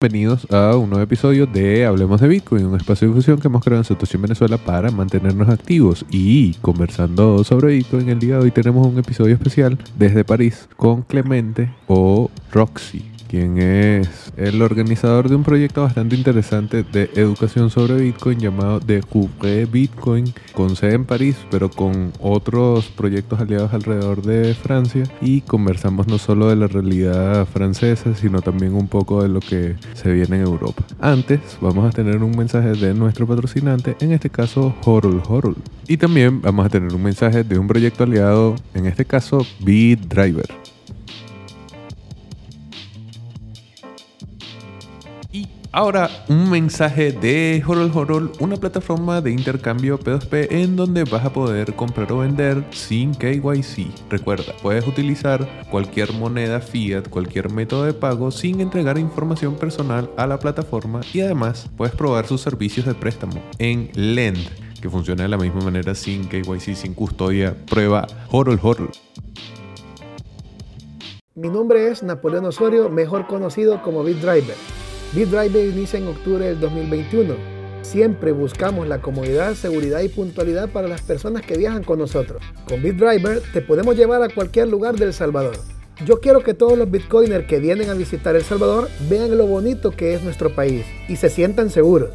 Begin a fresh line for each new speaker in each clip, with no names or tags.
Bienvenidos a un nuevo episodio de Hablemos de Bitcoin, un espacio de difusión que hemos creado en Situación Venezuela para mantenernos activos y conversando sobre Bitcoin. El día de hoy tenemos un episodio especial desde París con Clemente o Roxy quien es el organizador de un proyecto bastante interesante de educación sobre Bitcoin llamado Découvrez Bitcoin, con sede en París, pero con otros proyectos aliados alrededor de Francia. Y conversamos no solo de la realidad francesa, sino también un poco de lo que se viene en Europa. Antes, vamos a tener un mensaje de nuestro patrocinante, en este caso Horul Horul. Y también vamos a tener un mensaje de un proyecto aliado, en este caso BitDriver. Ahora, un mensaje de Horol Horol, una plataforma de intercambio P2P en donde vas a poder comprar o vender sin KYC. Recuerda, puedes utilizar cualquier moneda fiat, cualquier método de pago sin entregar información personal a la plataforma y además puedes probar sus servicios de préstamo en Lend, que funciona de la misma manera sin KYC, sin custodia. Prueba Horol Horol.
Mi nombre es Napoleón Osorio, mejor conocido como BitDriver. BitDriver inicia en octubre del 2021. Siempre buscamos la comodidad, seguridad y puntualidad para las personas que viajan con nosotros. Con BitDriver te podemos llevar a cualquier lugar del Salvador. Yo quiero que todos los bitcoiners que vienen a visitar El Salvador vean lo bonito que es nuestro país y se sientan seguros.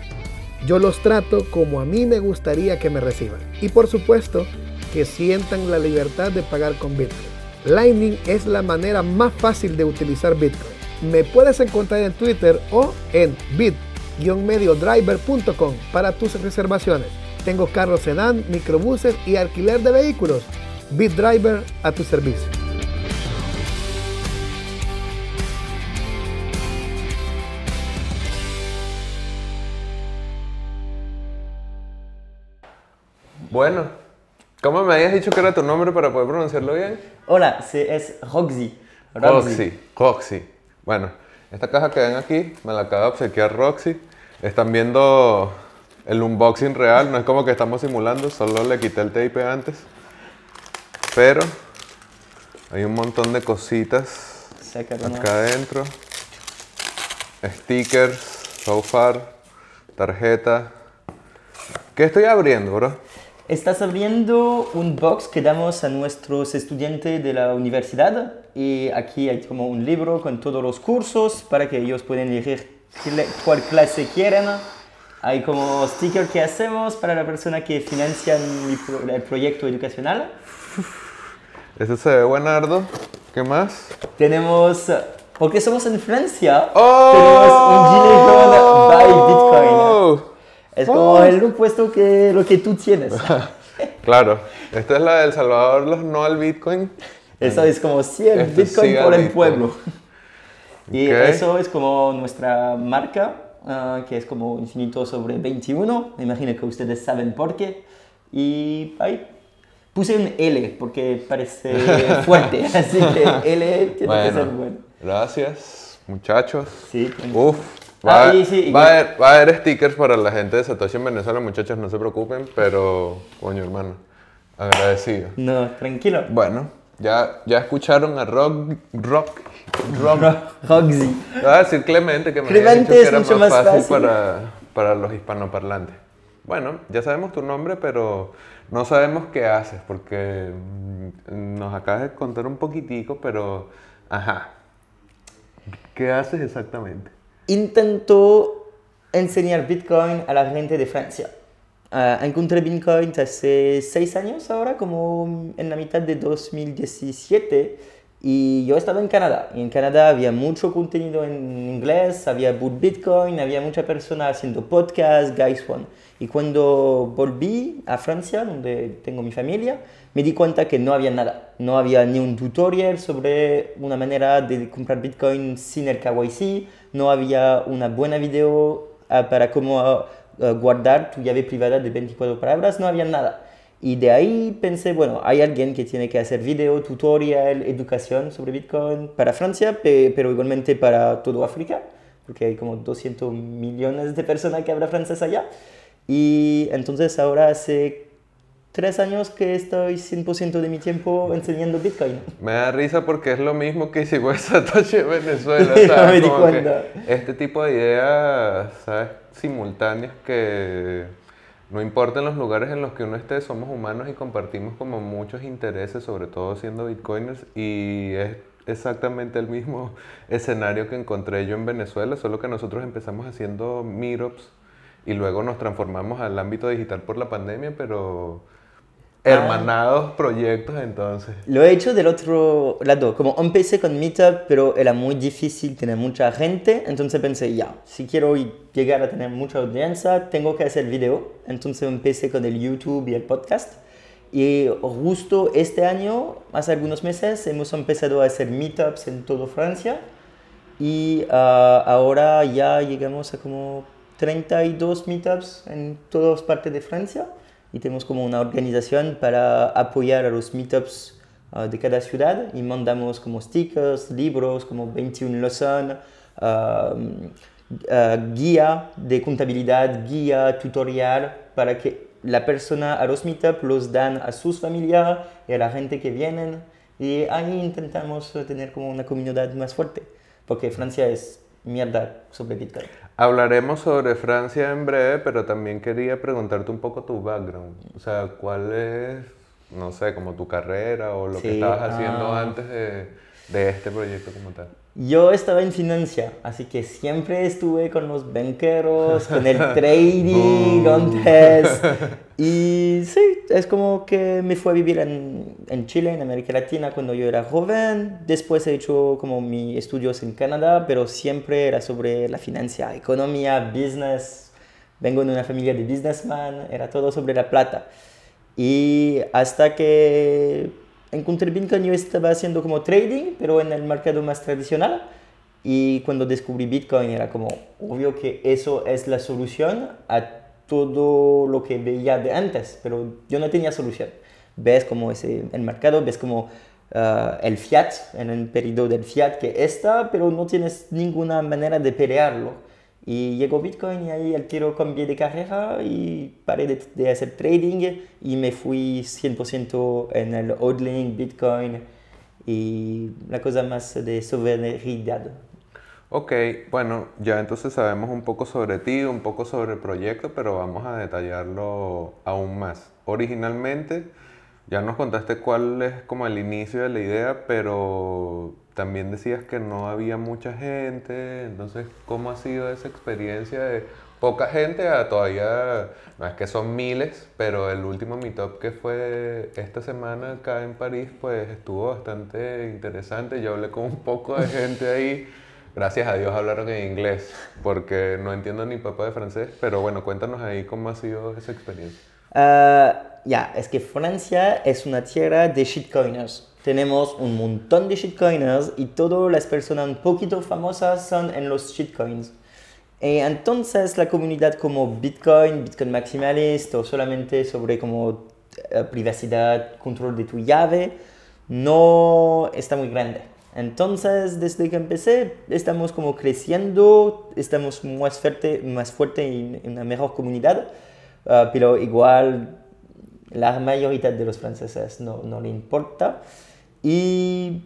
Yo los trato como a mí me gustaría que me reciban. Y por supuesto, que sientan la libertad de pagar con Bitcoin. Lightning es la manera más fácil de utilizar Bitcoin. Me puedes encontrar en Twitter o en bit-mediodriver.com para tus reservaciones. Tengo carros sedán, microbuses y alquiler de vehículos. BitDriver a tu servicio.
Bueno, ¿cómo me habías dicho que era tu nombre para poder pronunciarlo bien?
Hola, es Roxy.
Roxy, Roxy. Bueno, esta caja que ven aquí me la acaba de obsequiar Roxy. Están viendo el unboxing real, no es como que estamos simulando, solo le quité el tape antes. Pero hay un montón de cositas acá adentro. Stickers, so far, tarjeta. ¿Qué estoy abriendo, bro?
Estás abriendo un box que damos a nuestros estudiantes de la universidad y aquí hay como un libro con todos los cursos para que ellos puedan elegir cuál clase quieren. Hay como stickers que hacemos para la persona que financia el proyecto educacional.
Eso se ve buenardo. ¿Qué más?
Tenemos, porque somos en Francia, ¡Oh! tenemos un Gilet by Bitcoin. Es como el puesto que lo que tú tienes.
claro. Esta es la del Salvador, los no al Bitcoin.
Eso es como 100 Bitcoin por el pueblo. Y eso es como nuestra marca, ah, que es como Infinito sobre 21. Me imagino que ustedes saben por qué. Y ahí puse un L porque parece fuerte. Así que L tiene que ser bueno.
Gracias, muchachos.
Sí.
Uf, Va, ah, sí, va, a haber, va, a haber, stickers para la gente de Satoshi en Venezuela, muchachos, no se preocupen, pero, coño, hermano, agradecido.
No, tranquilo.
Bueno, ya, ya escucharon a Rock, Rock, Rock,
Roxy.
Voy a decir Clemente, que me
Clemente
dicho
que era
más,
más
fácil, Para, para los hispanoparlantes. Bueno, ya sabemos tu nombre, pero no sabemos qué haces, porque mm, nos acabas de contar un poquitico, pero, ajá, ¿qué haces exactamente?
intentó enseñar Bitcoin a la gente de Francia. Uh, encontré Bitcoin hace seis años ahora, como en la mitad de 2017, y yo estaba en Canadá. Y en Canadá había mucho contenido en inglés, había Boot Bitcoin, había muchas personas haciendo podcasts, Guys One. Y cuando volví a Francia, donde tengo mi familia, me di cuenta que no había nada. No había ni un tutorial sobre una manera de comprar Bitcoin sin el KYC, no había una buena video ah, para cómo ah, guardar tu llave privada de 24 palabras, no había nada. Y de ahí pensé, bueno, hay alguien que tiene que hacer video, tutorial, educación sobre Bitcoin para Francia, pero igualmente para todo África, porque hay como 200 millones de personas que hablan francés allá. Y entonces ahora hace tres años que estoy 100% de mi tiempo enseñando Bitcoin.
Me da risa porque es lo mismo que hicimos Satoshi en Venezuela.
no me di cuenta.
Este tipo de ideas, ¿sabes? Simultáneas que no importa en los lugares en los que uno esté, somos humanos y compartimos como muchos intereses, sobre todo siendo bitcoiners, y es exactamente el mismo escenario que encontré yo en Venezuela, solo que nosotros empezamos haciendo meetups y luego nos transformamos al ámbito digital por la pandemia, pero ah. hermanados proyectos entonces.
Lo he hecho del otro lado, como empecé con Meetup, pero era muy difícil tener mucha gente, entonces pensé, ya, si quiero llegar a tener mucha audiencia, tengo que hacer video, entonces empecé con el YouTube y el podcast. Y justo este año, hace algunos meses, hemos empezado a hacer meetups en toda Francia y ah, ahora ya llegamos a como 32 meetups en todas partes de Francia y tenemos como una organización para apoyar a los meetups ah, de cada ciudad y mandamos como stickers, libros, como 21 lessons, uh, guía de contabilidad, guía tutorial para que la persona a los meetups los dan a sus familias y a la gente que vienen y ahí intentamos tener como una comunidad más fuerte porque Francia es mierda sobre Bitcoin.
Hablaremos sobre Francia en breve, pero también quería preguntarte un poco tu background. O sea, ¿cuál es, no sé, como tu carrera o lo que estabas haciendo ah. antes de, de este proyecto como tal?
Yo estaba en financia, así que siempre estuve con los banqueros, con el trading antes. Y sí, es como que me fui a vivir en, en, Chile, en América Latina, cuando yo era joven. Después he hecho como mis estudios en Canadá, pero siempre era sobre la financia, economía, business. Vengo de una familia de businessman, era todo sobre la plata. Y hasta que encontré Bitcoin, yo estaba haciendo como trading, pero en el mercado más tradicional. Y cuando descubrí Bitcoin era como obvio que eso es la solución a todo lo que veía de antes, pero yo no tenía solución. Ves como ese el mercado, ves como uh, el fiat, en el periodo del fiat que está, pero no tienes ninguna manera de pelearlo. Y llegó Bitcoin y ahí el tiro cambié de carrera y paré de, hacer trading y me fui 100% en el hodling, Bitcoin y la cosa más de soberanía.
Ok, bueno, ya entonces sabemos un poco sobre ti, un poco sobre el proyecto, pero vamos a detallarlo aún más. Originalmente, ya nos contaste cuál es como el inicio de la idea, pero también decías que no había mucha gente, entonces, ¿cómo ha sido esa experiencia de poca gente a todavía, no es que son miles, pero el último meetup que fue esta semana acá en París, pues estuvo bastante interesante. Yo hablé con un poco de gente ahí. Gracias a Dios hablaron en inglés, porque no entiendo ni papá de francés, pero bueno, cuéntanos ahí cómo ha sido esa experiencia.
Ah, ya, es que Francia es una tierra de shitcoiners tenemos un montón de shitcoiners y todas las personas un poquito famosas son en los shitcoins. Y entonces la comunidad como Bitcoin, Bitcoin maximalist o solamente sobre como eh, privacidad, control de tu llave, no está muy grande. Entonces, desde que empecé, estamos como creciendo, estamos más fuerte, más fuerte en una mejor comunidad, ah, pero igual la mayoría de los franceses no, no le importa. Y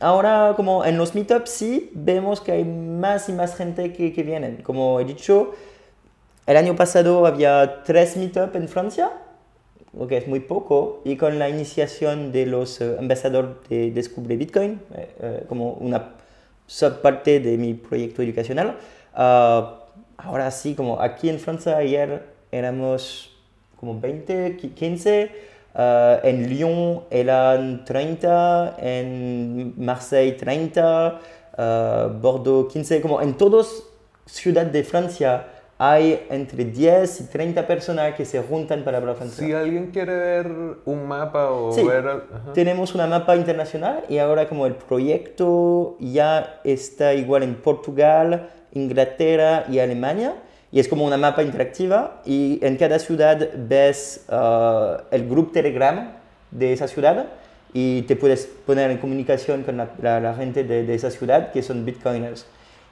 ahora como en los meetups sí vemos que hay más y más gente que, que vienen. Como he dicho, el año pasado había tres meetups en Francia, lo que es muy poco, y con la iniciación de los uh, embajadores de Descubre Bitcoin, eh, eh, como una subparte de mi proyecto educacional, uh, ahora sí, como aquí en Francia ayer éramos como 20, 15, Uh, en Lyon eran 30, en Marseille 30, uh, Bordeaux 15, como en todas ciudades de Francia hay entre 10 y 30 personas que se juntan para hablar francés.
Si alguien quiere ver un mapa o
sí,
ver...
Tenemos una mapa internacional y ahora como el proyecto ya está igual en Portugal, Inglaterra y Alemania y es como una mapa interactiva y en cada ciudad ves uh, el grupo Telegram de esa ciudad y te puedes poner en comunicación con la, gente de, de, esa ciudad que son bitcoiners.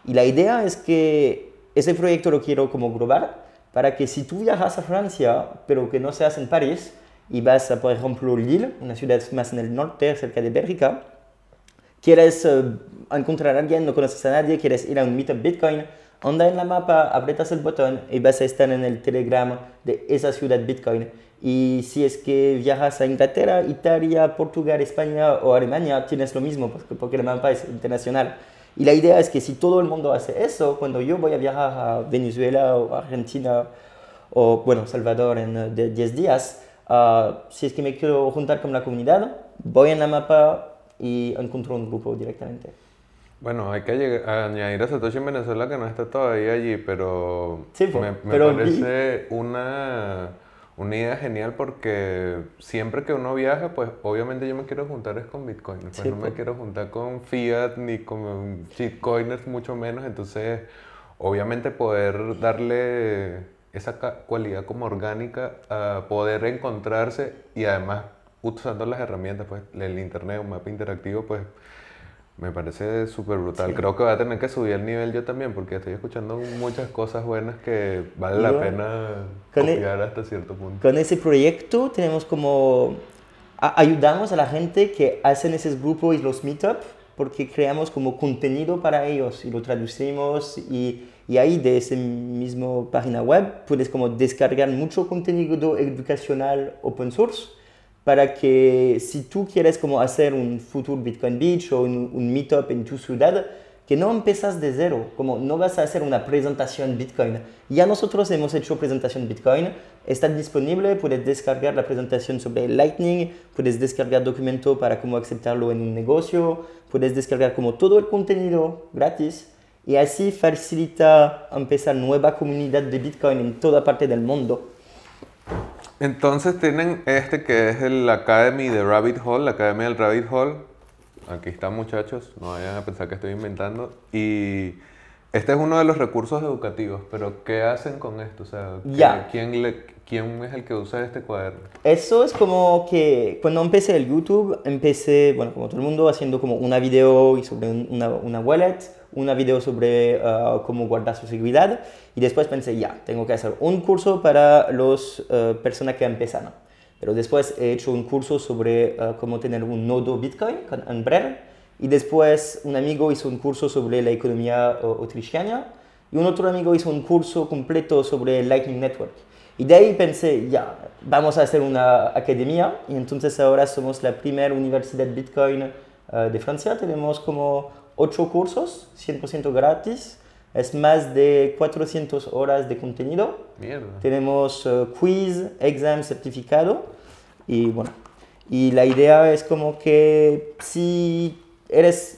Y la idea es que ese proyecto lo quiero como global para que si tú viajas a Francia, pero que no seas en París, y vas a, por ejemplo, Lille, una ciudad más en el norte, cerca de Bélgica, quieres eh, encontrar a alguien, no conoces a nadie, quieres ir a un meetup Bitcoin, anda en la mapa, apretas el botón y vas a estar en el Telegram de esa ciudad Bitcoin. Y si es que viajas a Inglaterra, Italia, Portugal, España o Alemania, tienes lo mismo porque, porque la mapa es internacional. Y la idea es que si todo el mundo hace eso, cuando yo voy a viajar a Venezuela o Argentina o, bueno, Salvador en 10 uh, días, uh, si es que me quiero juntar con la comunidad, voy en la mapa y encuentro un grupo directamente.
Bueno, hay que añadir a Satoshi en Venezuela que no está todavía allí, pero
sí,
me, me parece una una idea genial porque siempre que uno viaja, pues obviamente yo me quiero juntar es con Bitcoin. Pues no me quiero juntar con Fiat ni con shitcoiners, mucho menos. Entonces, obviamente poder darle esa cualidad como orgánica a poder encontrarse y además usando las herramientas, pues el internet, un mapa interactivo, pues me parece súper brutal. Creo que voy a tener que subir el nivel yo también porque estoy escuchando muchas cosas buenas que vale la pena e- copiar hasta cierto punto.
Con ese proyecto tenemos como... ayudamos a la gente que hacen esos grupos y los meetup porque creamos como contenido para ellos y lo traducimos y, y ahí de esa misma página web puedes como descargar mucho contenido educacional open source para que si tú quieres como hacer un futuro Bitcoin Beach o un, meetup en tu ciudad, que no empiezas de cero, como no vas a hacer una presentación Bitcoin. Ya nosotros hemos hecho presentación Bitcoin, está disponible, puedes descargar la presentación sobre Lightning, puedes descargar documento para cómo aceptarlo en un negocio, puedes descargar como todo el contenido gratis y así facilita empezar nueva comunidad de Bitcoin en toda parte del mundo.
Entonces tienen este que es el Academy de Rabbit Hole, la Academia del Rabbit Hole. Aquí están muchachos, no vayan a pensar que estoy inventando. Y este es uno de los recursos educativos, pero ¿qué hacen con esto? O sea, ¿quién, le, ¿quién es el que usa este cuaderno?
Eso es como que cuando empecé el YouTube, empecé, bueno, como todo el mundo, haciendo como una video sobre una, una wallet una video sobre uh, cómo guardar su seguridad y después pensé, ya, tengo que hacer un curso para las uh, personas que empiezan. Pero después he hecho un curso sobre uh, cómo tener un nodo Bitcoin con Umbrella y después un amigo hizo un curso sobre la economía autrichiana y un otro amigo hizo un curso completo sobre Lightning Network. Y de ahí pensé, ya, vamos a hacer una academia y entonces ahora somos la primera universidad Bitcoin de Francia. Tenemos como 8 cursos, 100% gratis. Es más de 400 horas de contenido.
Mierda.
Tenemos uh, quiz, exam, certificado. Y bueno, y la idea es como que si eres,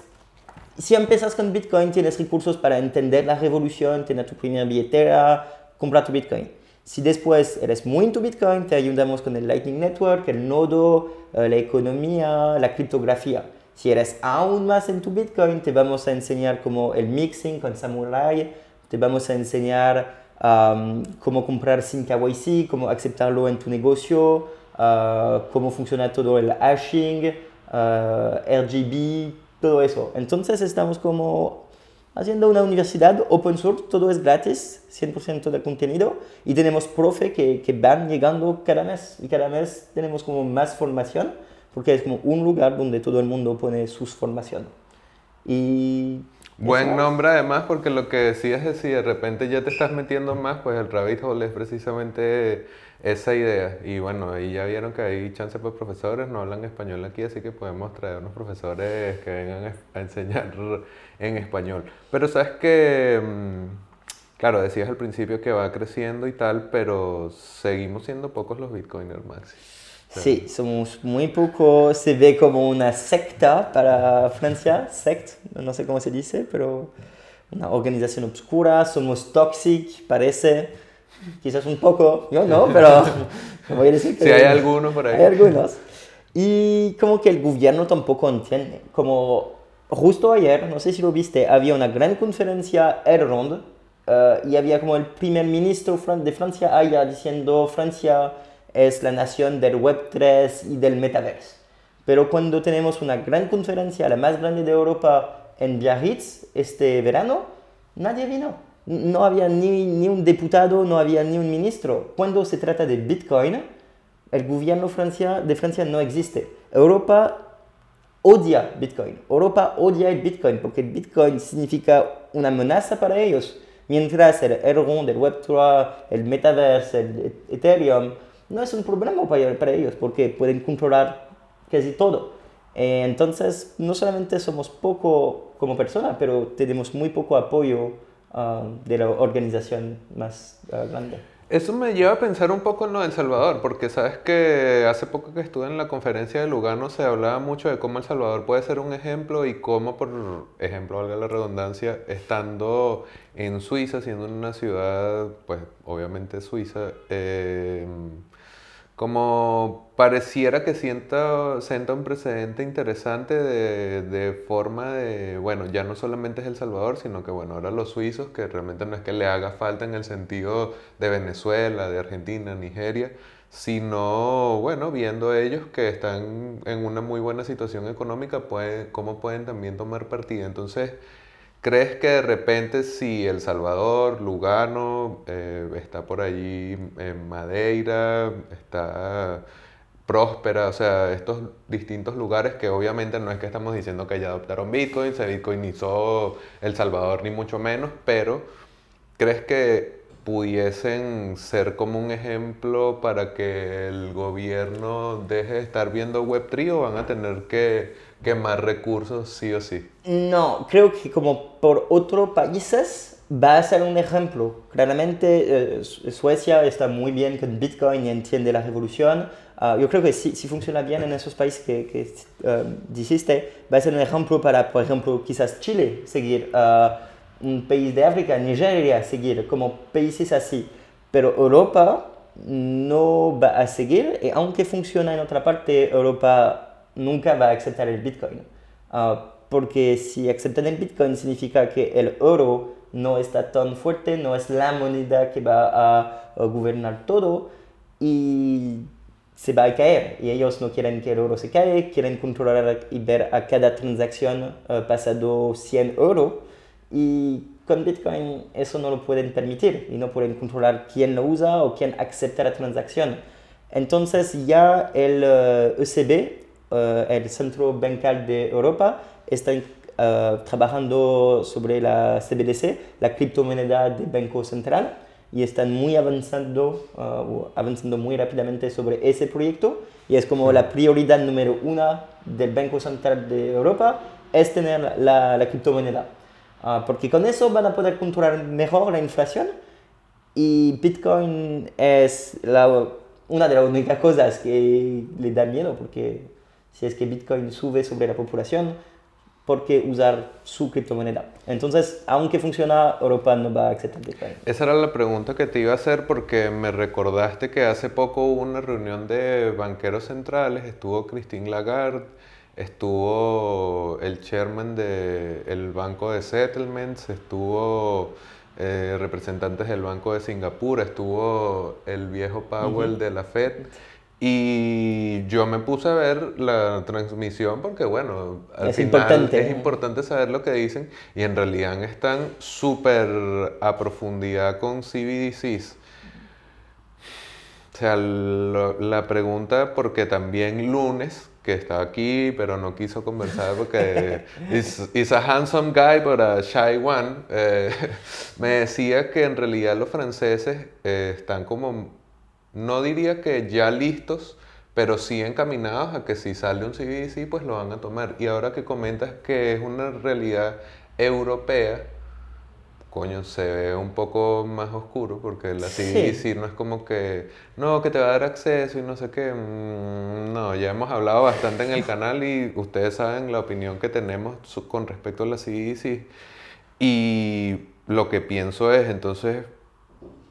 si empiezas con Bitcoin, tienes recursos para entender la revolución, tener tu primera billetera, comprar tu Bitcoin. Si después eres muy into Bitcoin, te ayudamos con el Lightning Network, el nodo, uh, la economía, la criptografía. Si eres aún más en tu Bitcoin, te vamos a enseñar como el mixing con Samurai, te vamos a enseñar um, cómo comprar sin KYC, cómo aceptarlo en tu negocio, uh, cómo funciona todo el hashing, uh, RGB, todo eso. Entonces estamos como haciendo una universidad open source, todo es gratis, 100% del contenido, y tenemos profe que, que van llegando cada mes, y cada mes tenemos como más formación porque es como un lugar donde todo el mundo pone sus formaciones. Y
Buen nombre además porque lo que decías es si de repente ya te estás metiendo más, pues el rabbit hole es precisamente esa idea. Y bueno, ahí ya vieron que hay chance para profesores, no hablan español aquí, así que podemos traer unos profesores que vengan a enseñar en español. Pero sabes que, mm, claro, decías al principio que va creciendo y tal, pero seguimos siendo pocos los bitcoiners, Maxi.
Sí, somos muy poco, se ve como una secta para Francia, sect, no sé cómo se dice, pero una organización oscura, somos toxic, parece, quizás un poco, yo no, pero voy a decir que...
Sí, hay algunos por ahí.
Hay algunos. Y como que el gobierno tampoco entiende, como justo ayer, no sé si lo viste, había una gran conferencia Errond uh, y había como el primer ministro de Francia allá diciendo Francia es la nación del Web3 y del Metaverse. Pero cuando tenemos una gran conferencia, la más grande de Europa, en Biarritz este verano, nadie vino. No había ni, ni un diputado, no había ni un ministro. Cuando se trata de Bitcoin, el gobierno Francia, de Francia no existe. Europa odia Bitcoin. Europa odia el Bitcoin porque Bitcoin significa una amenaza para ellos. Mientras el Ethereum, el Web3, el Metaverse, el Ethereum, no es un problema para, para ellos porque pueden controlar casi todo. Eh, entonces, no solamente somos poco como personas, pero tenemos muy poco apoyo ah, de la organización más ah, grande.
Eso me lleva a pensar un poco en lo de El Salvador, porque sabes que hace poco que estuve en la conferencia de Lugano se hablaba mucho de cómo El Salvador puede ser un ejemplo y cómo, por ejemplo, valga la redundancia, estando en Suiza, siendo una ciudad, pues obviamente suiza, eh, como pareciera que sienta, sienta un precedente interesante de, de, forma de, bueno, ya no solamente es El Salvador, sino que, bueno, ahora los suizos, que realmente no es que le haga falta en el sentido de Venezuela, de Argentina, Nigeria, sino, bueno, viendo ellos que están en una muy buena situación económica, pueden, cómo pueden también tomar partida. Entonces, ¿Crees que de repente si El Salvador, Lugano, eh, está por allí en Madeira, está Próspera, o sea, estos distintos lugares que obviamente no es que estamos diciendo que ya adoptaron Bitcoin, se bitcoinizó El Salvador ni mucho menos, pero ¿crees que pudiesen ser como un ejemplo para que el gobierno deje de estar viendo Web3 o van a tener que quemar recursos sí o sí?
No, creo que como por otros países va a ser un ejemplo. Claramente eh, Suecia está muy bien con Bitcoin y entiende la revolución. Ah, yo creo que si, si, funciona bien en esos países que, que eh, dijiste, va a ser un ejemplo para, por ejemplo, quizás Chile seguir. Uh, un país de África, Nigeria, seguir, como países así. Pero Europa no va a seguir, y aunque funciona en otra parte, Europa nunca va a aceptar el Bitcoin. Ah, porque si aceptan el Bitcoin significa que el oro no está tan fuerte, no es la moneda que va a, gobernar todo y se va a caer. Y ellos no quieren que el oro se caiga, quieren controlar y ver a cada transacción uh, pasado 100 euros y con Bitcoin eso no lo pueden permitir y no pueden controlar quién lo usa o quién acepta la transacción. Entonces ya el ECB, eh, e eh, el Centro Bancario de Europa, está eh, trabajando sobre la CBDC, la criptomoneda del Banco Central, y están muy avanzando, avanzando muy rápidamente sobre ese proyecto. Y es como la prioridad número uno del Banco Central de Europa, es tener la, la criptomoneda. Ah, porque con eso van a poder controlar mejor la inflación y Bitcoin es la, una de las únicas cosas que le da miedo porque si es que Bitcoin sube sobre la población, ¿por qué usar su criptomoneda? Entonces, aunque funciona, Europa no va a aceptar Bitcoin.
Esa era la pregunta que te iba a hacer porque me recordaste que hace poco hubo una reunión de banqueros centrales, estuvo Christine Lagarde, estuvo el chairman del Banco de Settlements, estuvo eh, representantes del Banco de Singapur, estuvo el viejo Powell de la Fed. Y yo me puse a ver la transmisión porque, bueno, al es final importante. es importante saber lo que dicen y en realidad están súper a profundidad con CBDCs. O sea, la pregunta, porque también lunes que está aquí, pero no quiso conversar porque es a handsome guy, but a shy one. Eh, me decía que en realidad los franceses eh, están como, no diría que ya listos, pero sí encaminados a que si sale un CBDC, pues lo van a tomar. Y ahora que comentas que es una realidad europea, coño, se ve un poco más oscuro porque la CBDC no es como que, no, que te va a dar acceso y no sé qué. Mm, no, ya hemos hablado bastante en el canal y ustedes saben la opinión que tenemos con respecto a la CBDC. Y lo que pienso es, entonces,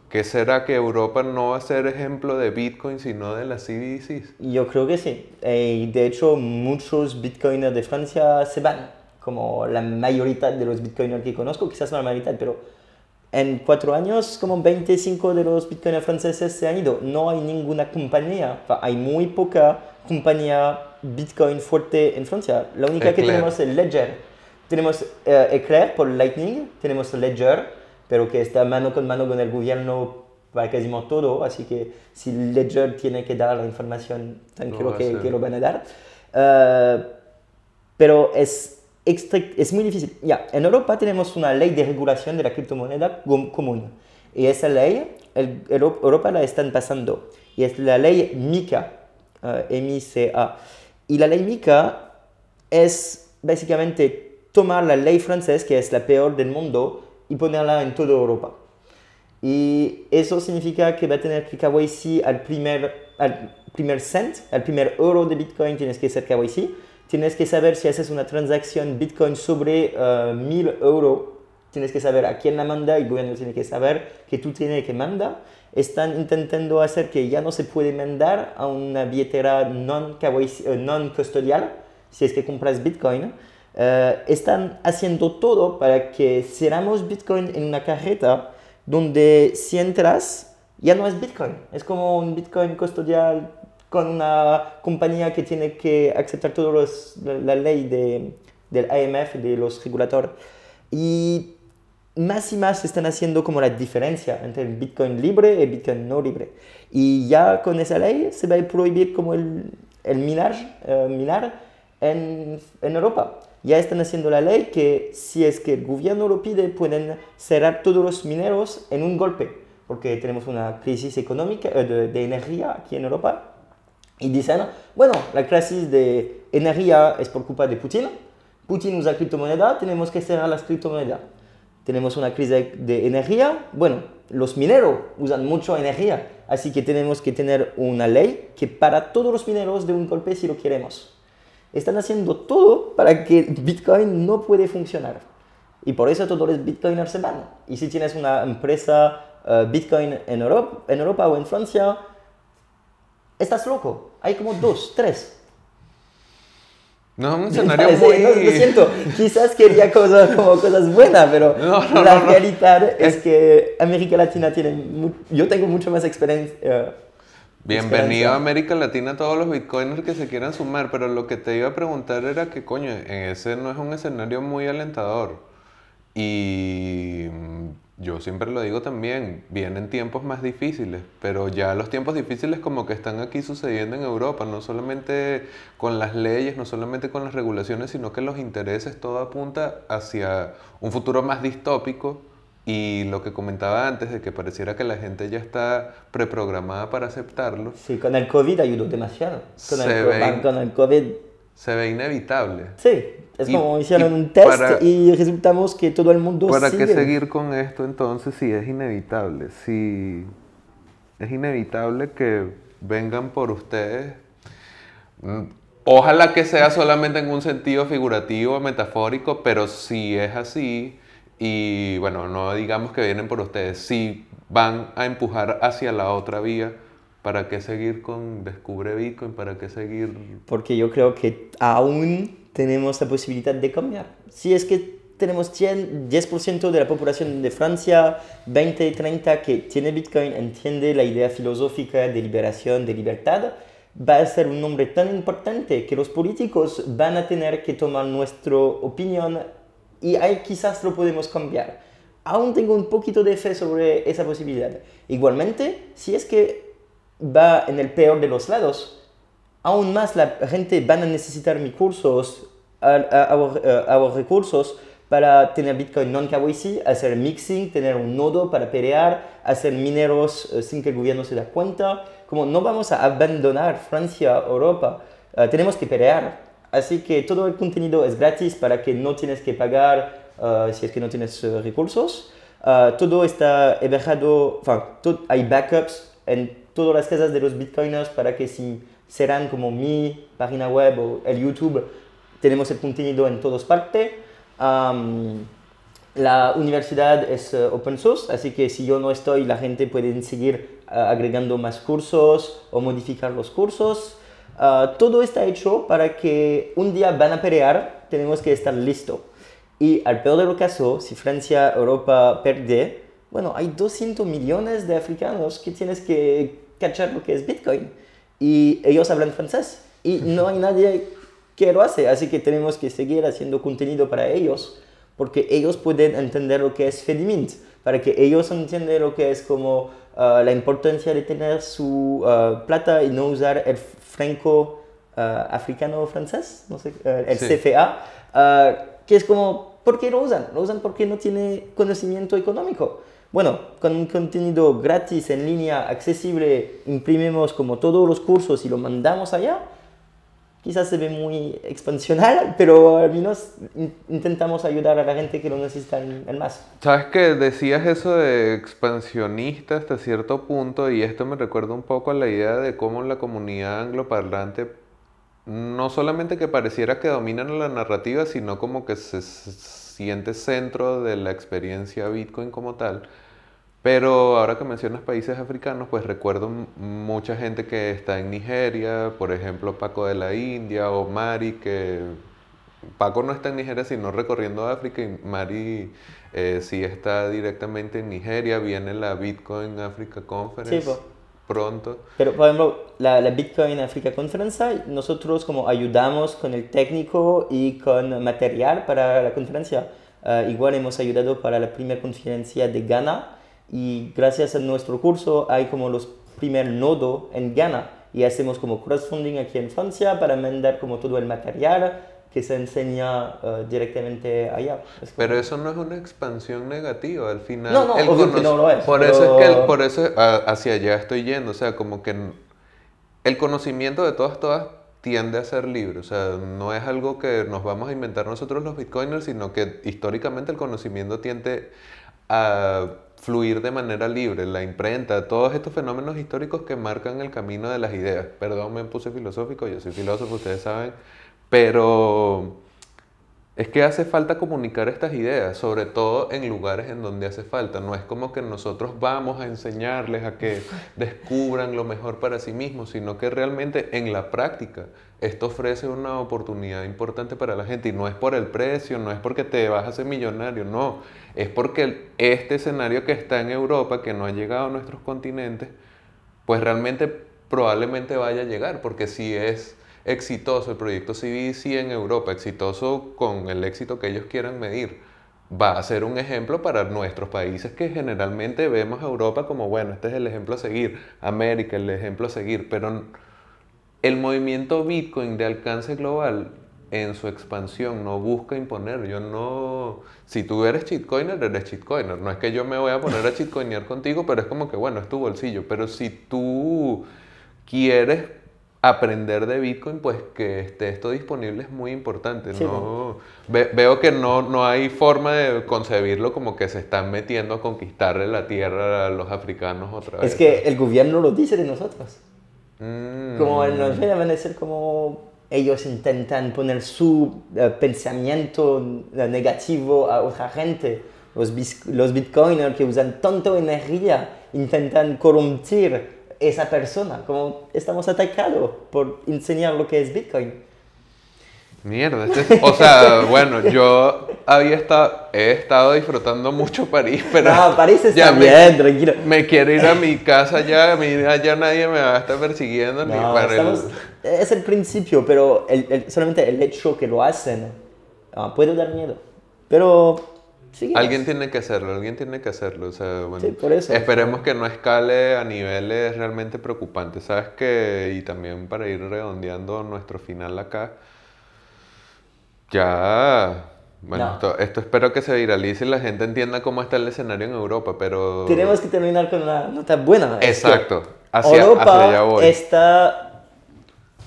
¿qué será que Europa no va a ser ejemplo de Bitcoin sino de la CBDC?
Yo creo que sí. Eh, de hecho, muchos Bitcoiners de Francia se van como la mayoría de los bitcoiners que conozco, quizás no la mayoría, pero en cuatro años como 25 de los bitcoiners franceses se han ido. No hay ninguna compañía, hay muy poca compañía bitcoin fuerte en Francia. La única que tenemos es Ledger. Tenemos uh, Eclair por Lightning, tenemos Ledger, pero que está mano con mano con el gobierno para casi todo, así que si Ledger tiene que dar la información, tranquilo que, que, lo van a dar. Uh, pero es, es muy difícil. Ya, en Europa tenemos una ley de regulación de la criptomoneda común. Y esa ley, el, Europa la están pasando. Y es la ley MICA, uh, M-I-C-A. Y la ley MICA es básicamente tomar la ley francesa, que es la peor del mundo, y ponerla en toda Europa. Y eso significa que va a tener que KYC al primer, al primer cent, al primer euro de Bitcoin tienes que hacer KYC. Tienes que saber si haces una transacción Bitcoin sobre uh, 1000 euros. Tienes que saber a quién la manda y el gobierno tiene que saber que tú tienes que mandar. Están intentando hacer que ya no se puede mandar a una billetera non, uh, non custodial si es que compras Bitcoin. Uh, están haciendo todo para que cerramos Bitcoin en una carreta donde si entras ya no es Bitcoin, es como un Bitcoin custodial con una compañía que tiene que aceptar toda la, ley de, del IMF, de los reguladores. Y más y más están haciendo como la diferencia entre el Bitcoin libre y Bitcoin no libre. Y ya con esa ley se va a prohibir como el, el minar, uh, minar en, en Europa ya están haciendo la ley que si es que el gobierno lo pide, pueden cerrar todos los mineros en un golpe, porque tenemos una crisis económica eh, de, energía aquí en Europa. Y dicen, bueno, la crisis de energía es por culpa de Putin. Putin usa criptomoneda, tenemos que cerrar las criptomonedas. Tenemos una crisis de energía, bueno, los mineros usan mucho energía, así que tenemos que tener una ley que para todos los mineros de un golpe si lo queremos están haciendo todo para que Bitcoin no puede funcionar. Y por eso todos los Bitcoiners se van. Y si tienes una empresa uh, Bitcoin en Europa, en Europa o en Francia, estás loco. Hay como dos, tres.
No, un escenario muy...
No, lo siento, quizás quería cosas, como cosas buenas, pero la realidad es que América Latina tiene... Yo tengo mucho más experiencia...
Bienvenido a América Latina a todos los bitcoiners que se quieran sumar, pero lo que te iba a preguntar era que, coño, ese no es un escenario muy alentador. Y yo siempre lo digo también, vienen tiempos más difíciles, pero ya los tiempos difíciles como que están aquí sucediendo en Europa, no solamente con las leyes, no solamente con las regulaciones, sino que los intereses todo apunta hacia un futuro más distópico y lo que comentaba antes de que pareciera que la gente ya está preprogramada para aceptarlo.
Sí, con el COVID ayudó demasiado. Con, el,
ve,
con el COVID.
Se ve inevitable.
Sí, es como hicieron un test y resultamos que todo el mundo
¿Para qué seguir con esto entonces si es inevitable? Si es inevitable que vengan por ustedes. Mm, ojalá que sea solamente en un sentido figurativo, metafórico, pero si es así, y bueno, no digamos que vienen por ustedes, si van a empujar hacia la otra vía, ¿para qué seguir con Descubre Bitcoin? ¿Para qué seguir?
Porque yo creo que aún tenemos la posibilidad de cambiar. Si es que tenemos 10% de la población de Francia, 20, 30 que tiene Bitcoin, entiende la idea filosófica de liberación, de libertad, va a ser un nombre tan importante que los políticos van a tener que tomar nuestra opinión y ahí quizás lo podemos cambiar. Aún tengo un poquito de fe sobre esa posibilidad. Igualmente, si es que va en el peor de los lados, aún más la gente va a necesitar mis cursos, a, recursos para tener Bitcoin non KYC, hacer mixing, tener un nodo para pelear, hacer mineros eh, sin que el gobierno se dé cuenta. Como no vamos a abandonar Francia, Europa, eh, tenemos que pelear Así que todo el contenido es gratis para que no tienes que pagar uh, si es que no tienes recursos. Todo está dejado, hay backups en todas las casas de los bitcoiners para que si serán como mi página web o el YouTube, tenemos el contenido en todas partes. Um, la universidad es open source, así que si yo no estoy, la gente puede seguir agregando más cursos o modificar los cursos. Ah, todo está hecho para que un día van a pelear, tenemos que estar listos. Y al peor de los casos, si Francia, Europa pierde, bueno, hay 200 millones de africanos que tienes que cachar lo que es Bitcoin. Y ellos hablan francés. Y no hay nadie que lo hace. Así que tenemos que seguir haciendo contenido para ellos. Porque ellos pueden entender lo que es Fedimint. para que ellos entiendan lo que es como uh, la importancia de tener su uh, plata y no usar el franco uh, africano francés, no sé, el
Sí.
CFA, que es como, ¿por qué lo usan? Lo usan porque no tiene conocimiento económico. Bueno, con un contenido gratis en línea, accesible, imprimimos como todos los cursos y lo mandamos allá. Quizás se ve muy expansional, pero al menos in- intentamos ayudar a la gente que lo necesita en más.
Sabes que decías eso de expansionista hasta cierto punto y esto me recuerda un poco a la idea de cómo la comunidad angloparlante no solamente que pareciera que dominan la narrativa, sino como que se, se siente centro de la experiencia Bitcoin como tal. Pero ahora que mencionas países africanos, pues recuerdo mucha gente que está en Nigeria, por ejemplo Paco de la India o Mari, que Paco no está en Nigeria, sino recorriendo África y Mari eh, sí está directamente en Nigeria, viene la Bitcoin Africa Conference
Sí.
Pronto.
Pero, por ejemplo, la, la Bitcoin Africa Conferencia, nosotros como ayudamos con el técnico y con material para la conferencia. Ah, igual hemos ayudado para la primera conferencia de Ghana y gracias a nuestro curso hay como los primer nodo en Ghana y hacemos como crowdfunding aquí en Francia para mandar como todo el material que se enseña ah, directamente allá. Es
Pero eso no es una expansión negativa, al final.
No, no,
el
obvio que
conoc-
no lo es,
Por eso es que, el-
pero-
por eso a- hacia allá estoy yendo, o sea, como que el conocimiento de todas, todas tiende a ser libre, o sea, no es algo que nos vamos a inventar nosotros los bitcoiners, sino que históricamente el conocimiento tiende a fluir de manera libre, la imprenta, todos estos fenómenos históricos que marcan el camino de las ideas. Perdón, me puse filosófico, yo soy filósofo, ustedes saben, pero es que hace falta comunicar estas ideas, sobre todo en lugares en donde hace falta. No es como que nosotros vamos a enseñarles a que descubran lo mejor para sí mismos, sino que realmente en la práctica esto ofrece una oportunidad importante para la gente y no es por el precio, no es porque te vas a hacer millonario, no, es porque este escenario que está en Europa, que no ha llegado a nuestros continentes, pues realmente probablemente vaya a llegar, porque si es exitoso el proyecto CBDC en Europa, exitoso con el éxito que ellos quieran medir, va a ser un ejemplo para nuestros países que generalmente vemos a Europa como, bueno, este es el ejemplo a seguir, América el ejemplo a seguir, pero el movimiento Bitcoin de alcance global en su expansión no busca imponer. Yo no. Si tú eres shitcoiner, eres shitcoiner. No es que yo me voy a poner a shitcoinear contigo, pero es como que, bueno, es tu bolsillo. Pero si tú quieres aprender de Bitcoin, pues que esté esto disponible es muy importante.
Sí,
no, ve- veo que no, no hay forma de concebirlo como que se están metiendo a conquistarle la tierra a los africanos otra vez.
Es que el gobierno lo dice de nosotros.
Mm.
Como van a ser como ellos intentan poner su eh, pensamiento eh, negativo a otra gente. Los, los bitcoiners que usan tanta energía intentan corromper esa persona. Como estamos atacados por enseñar lo que es bitcoin.
Mierda, este es- o sea, bueno, yo había estado, he estado disfrutando mucho París, pero
no, París está
ya me-
bien, tranquilo.
Me quiero ir a mi casa ya, ya nadie me va a estar persiguiendo ni
No,
para el-
estamos- Es el principio, pero el- el- solamente el hecho que lo hacen ah, puede dar miedo. Pero seguimos.
Alguien tiene que hacerlo, alguien tiene que hacerlo, o sea, bueno,
Sí, por eso.
esperemos que no escale a niveles realmente preocupantes, ¿sabes? Que, y también para ir redondeando nuestro final acá, ya, bueno,
No.
esto, esto espero que se viralice y la gente entienda cómo está el escenario en Europa, pero...
Tenemos que terminar con una nota buena. Es
Exacto, hacia,
Europa
hacia allá voy.
está...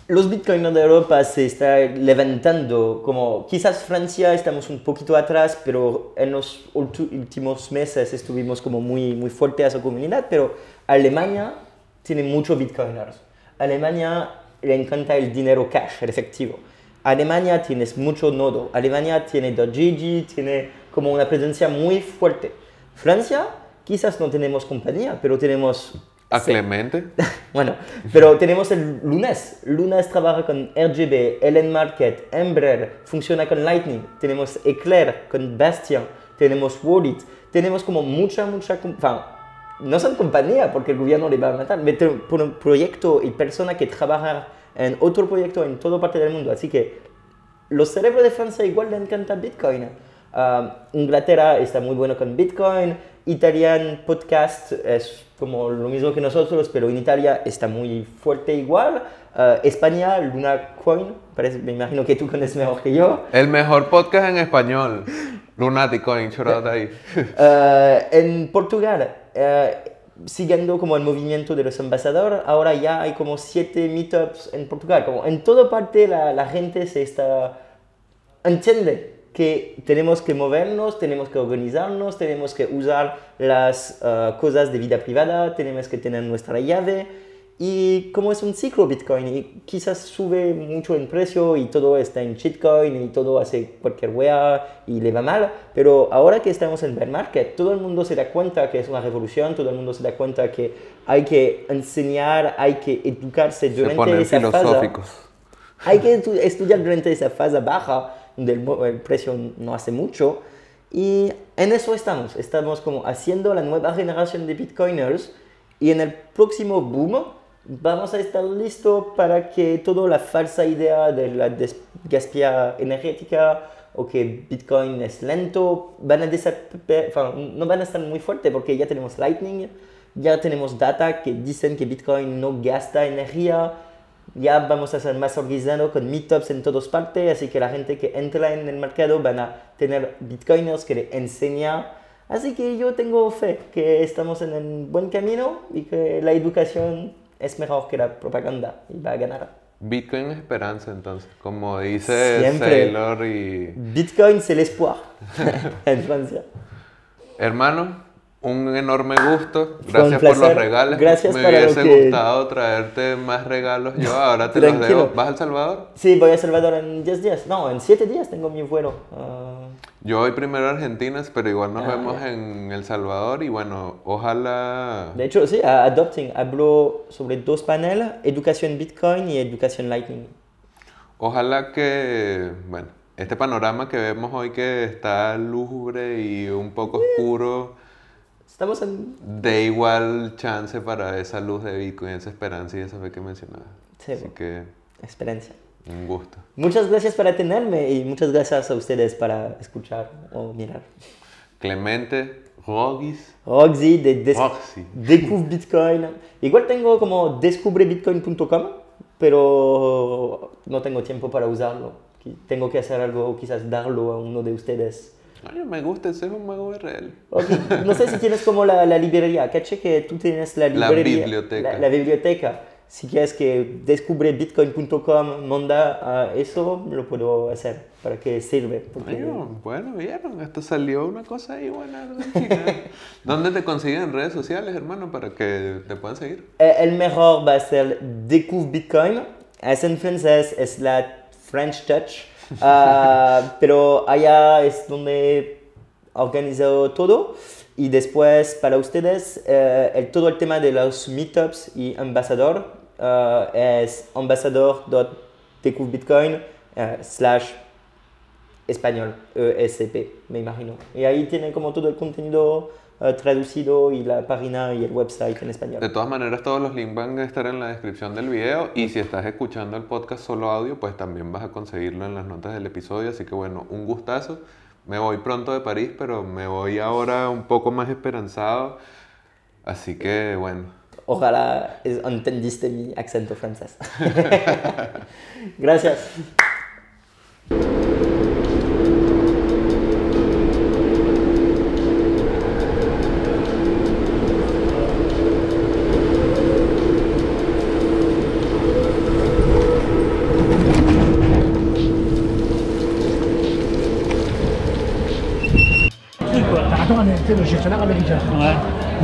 Los bitcoiners de Europa se están levantando, como quizás Francia estamos un poquito atrás, pero en los últimos meses estuvimos como muy, muy fuerte a esa comunidad, pero Alemania tiene muchos bitcoiners. Alemania le encanta el dinero cash, el efectivo. Alemania tiene mucho nodo. Alemania tiene Dojiji, tiene como una presencia muy fuerte. Francia, quizás no tenemos compañía, pero tenemos...
¿A Clemente?
Bueno, pero tenemos el Lunes. Lunes trabaja con RGB, Ellen Market, Embraer, funciona con Lightning. Tenemos Eclair con Bastion, tenemos Wallet. Tenemos como mucha, mucha... Enfin, no son compañía porque el gobierno le va a matar, pero por un proyecto y persona que trabaja en otro proyecto en toda parte del mundo. Así que los cerebros de Francia igual le encanta Bitcoin. Ah, Inglaterra está muy bueno con Bitcoin Italian Podcast es como lo mismo que nosotros, pero en Italia está muy fuerte igual. Uh, España, Luna Coin, parece, me imagino que tú conoces mejor que yo.
El mejor podcast en español, Lunatic Coin, chorado ahí.
Uh, en Portugal, uh, siguiendo como el movimiento de los ambasadores, ahora ya hay como siete meetups en Portugal. Como en toda parte la, la gente se está... entiende que tenemos que movernos, tenemos que organizarnos, tenemos que usar las uh, cosas de vida privada, tenemos que tener nuestra llave. Y como es un ciclo Bitcoin y quizás sube mucho en precio y todo está en shitcoin y todo hace cualquier wea y le va mal, pero ahora que estamos en bear market, todo el mundo se da cuenta que es una revolución, todo el mundo se da cuenta que hay que enseñar, hay que educarse durante esa fase. Hay que estudiar durante esa fase baja del el precio no hace mucho. Y en eso estamos, estamos como haciendo la nueva generación de bitcoiners y en el próximo boom vamos a estar listos para que toda la falsa idea de la gaspilla energética o que Bitcoin es lento van a no van a estar muy fuertes porque ya tenemos Lightning, ya tenemos data que dicen que Bitcoin no gasta energía, ya vamos a ser más organizados con meetups en todas partes, así que la gente que entra en el mercado van a tener bitcoiners que le enseñan. Así que yo tengo fe que estamos en el buen camino y que la educación es mejor que la propaganda y va a ganar.
Bitcoin es esperanza entonces, como dice Siempre. Sailor y...
Bitcoin c'est l'espoir en Francia.
Hermano, un enorme gusto. Gracias por los regalos. Gracias Me hubiese gustado traerte más regalos. Yo ahora te los dejo. ¿Vas al Salvador?
Sí, voy a Salvador en 10 días. No, en 7 días tengo mi vuelo.
Ah. Yo voy primero a Argentina, pero igual nos ah, vemos en El Salvador y bueno, ojalá...
De hecho, sí, a Adopting hablo sobre dos paneles, educación Bitcoin y educación Lightning.
Ojalá que, bueno, este panorama que vemos hoy que está lúgubre y un poco oscuro
Estamos en...
De igual chance para esa luz de Bitcoin, esa esperanza y esa fe que mencionaba.
Sí, Así que... Experiencia.
Un gusto.
Muchas gracias por tenerme y muchas gracias a ustedes para escuchar o mirar.
Clemente Rogis.
Roxy de Des Descubre Bitcoin. Igual tengo como descubrebitcoin.com, pero no tengo tiempo para usarlo. Tengo que hacer algo, quizás darlo a uno de ustedes
me gusta, ese es un mago RL.
No sé si tienes como la, la, librería, caché que tú tienes la librería.
La biblioteca.
La, biblioteca. Si quieres que descubre bitcoin.com, manda a eso, lo puedo hacer para que sirve.
Porque... bueno, vieron, esto salió una cosa ahí buena. ¿Dónde te consiguen en redes sociales, hermano, para que te puedan seguir?
Eh, el mejor va a ser Découvre Bitcoin. Es en francés, es la French Touch. Ah, pero allá es donde organizo todo. Y después, para ustedes, eh, el, todo el tema de los meetups y ambasador uh, es ambasador.tqbitcoin uh, slash español, ESP, me imagino. Y ahí tiene como todo el contenido eh, traducido y la página y el website en español.
De todas maneras, todos los links van a estar en la descripción del video y si estás escuchando el podcast solo audio, pues también vas a conseguirlo en las notas del episodio. Así que bueno, un gustazo. Me voy pronto de París, pero me voy ahora un poco más esperanzado. Así que bueno.
Ojalá entendiste mi acento francés. Gracias.
le gestionnaire américain. Ouais.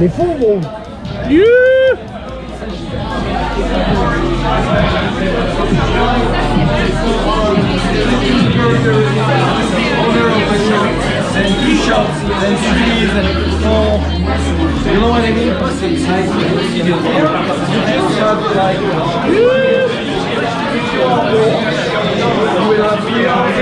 Les fonds gros.